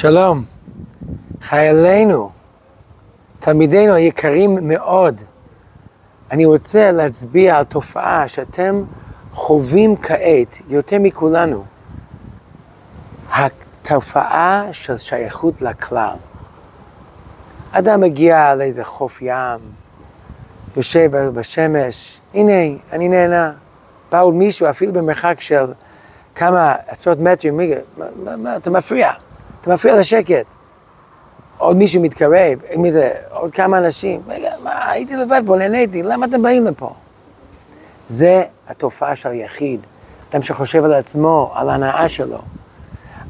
שלום, חיילינו, תלמידינו היקרים מאוד, אני רוצה להצביע על תופעה שאתם חווים כעת יותר מכולנו, התופעה של שייכות לכלל. אדם מגיע לאיזה חוף ים, יושב בשמש, הנה, אני נהנה. בא עוד מישהו, אפילו במרחק של כמה עשרות מטרים, מה, מה, מה, אתה מפריע, אתה מפריע לשקט. עוד מישהו מתקרב, מי זה, עוד כמה אנשים, רגע, מה, הייתי לבד פה, נהניתי, למה אתם באים לפה? זה התופעה של היחיד, אדם שחושב על עצמו, על ההנאה שלו.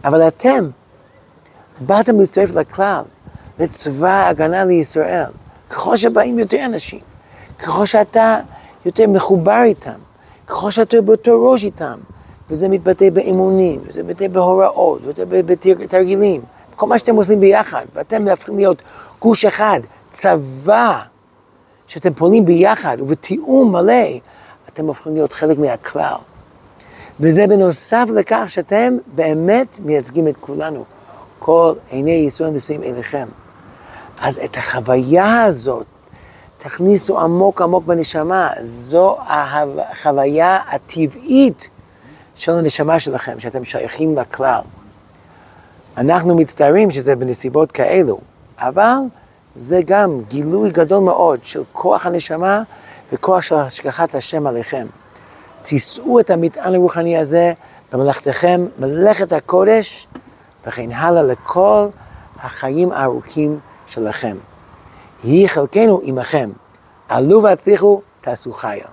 אבל אתם באתם להצטרף לכלל, לצבא ההגנה לישראל. ככל שבאים יותר אנשים, ככל שאתה יותר מחובר איתם, ככל שאתה באותו ראש איתם, וזה מתבטא באמונים, וזה מתבטא בהוראות, וזה בתרגילים, כל מה שאתם עושים ביחד, ואתם הופכים להיות גוש אחד, צבא, שאתם פועלים ביחד ובתיאום מלא, אתם הופכים להיות חלק מהכלל. וזה בנוסף לכך שאתם באמת מייצגים את כולנו. כל עיני ישראל נשואים אליכם. אז את החוויה הזאת, תכניסו עמוק עמוק בנשמה, זו החוויה הטבעית של הנשמה שלכם, שאתם שייכים לכלל. אנחנו מצטערים שזה בנסיבות כאלו, אבל זה גם גילוי גדול מאוד של כוח הנשמה וכוח של השגחת השם עליכם. תישאו את המטען הרוחני הזה במלאכתכם, מלאכת הקודש, וכן הלאה לכל החיים הארוכים שלכם. יהי חלקנו עמכם. עלו והצליחו, תעשו חיה.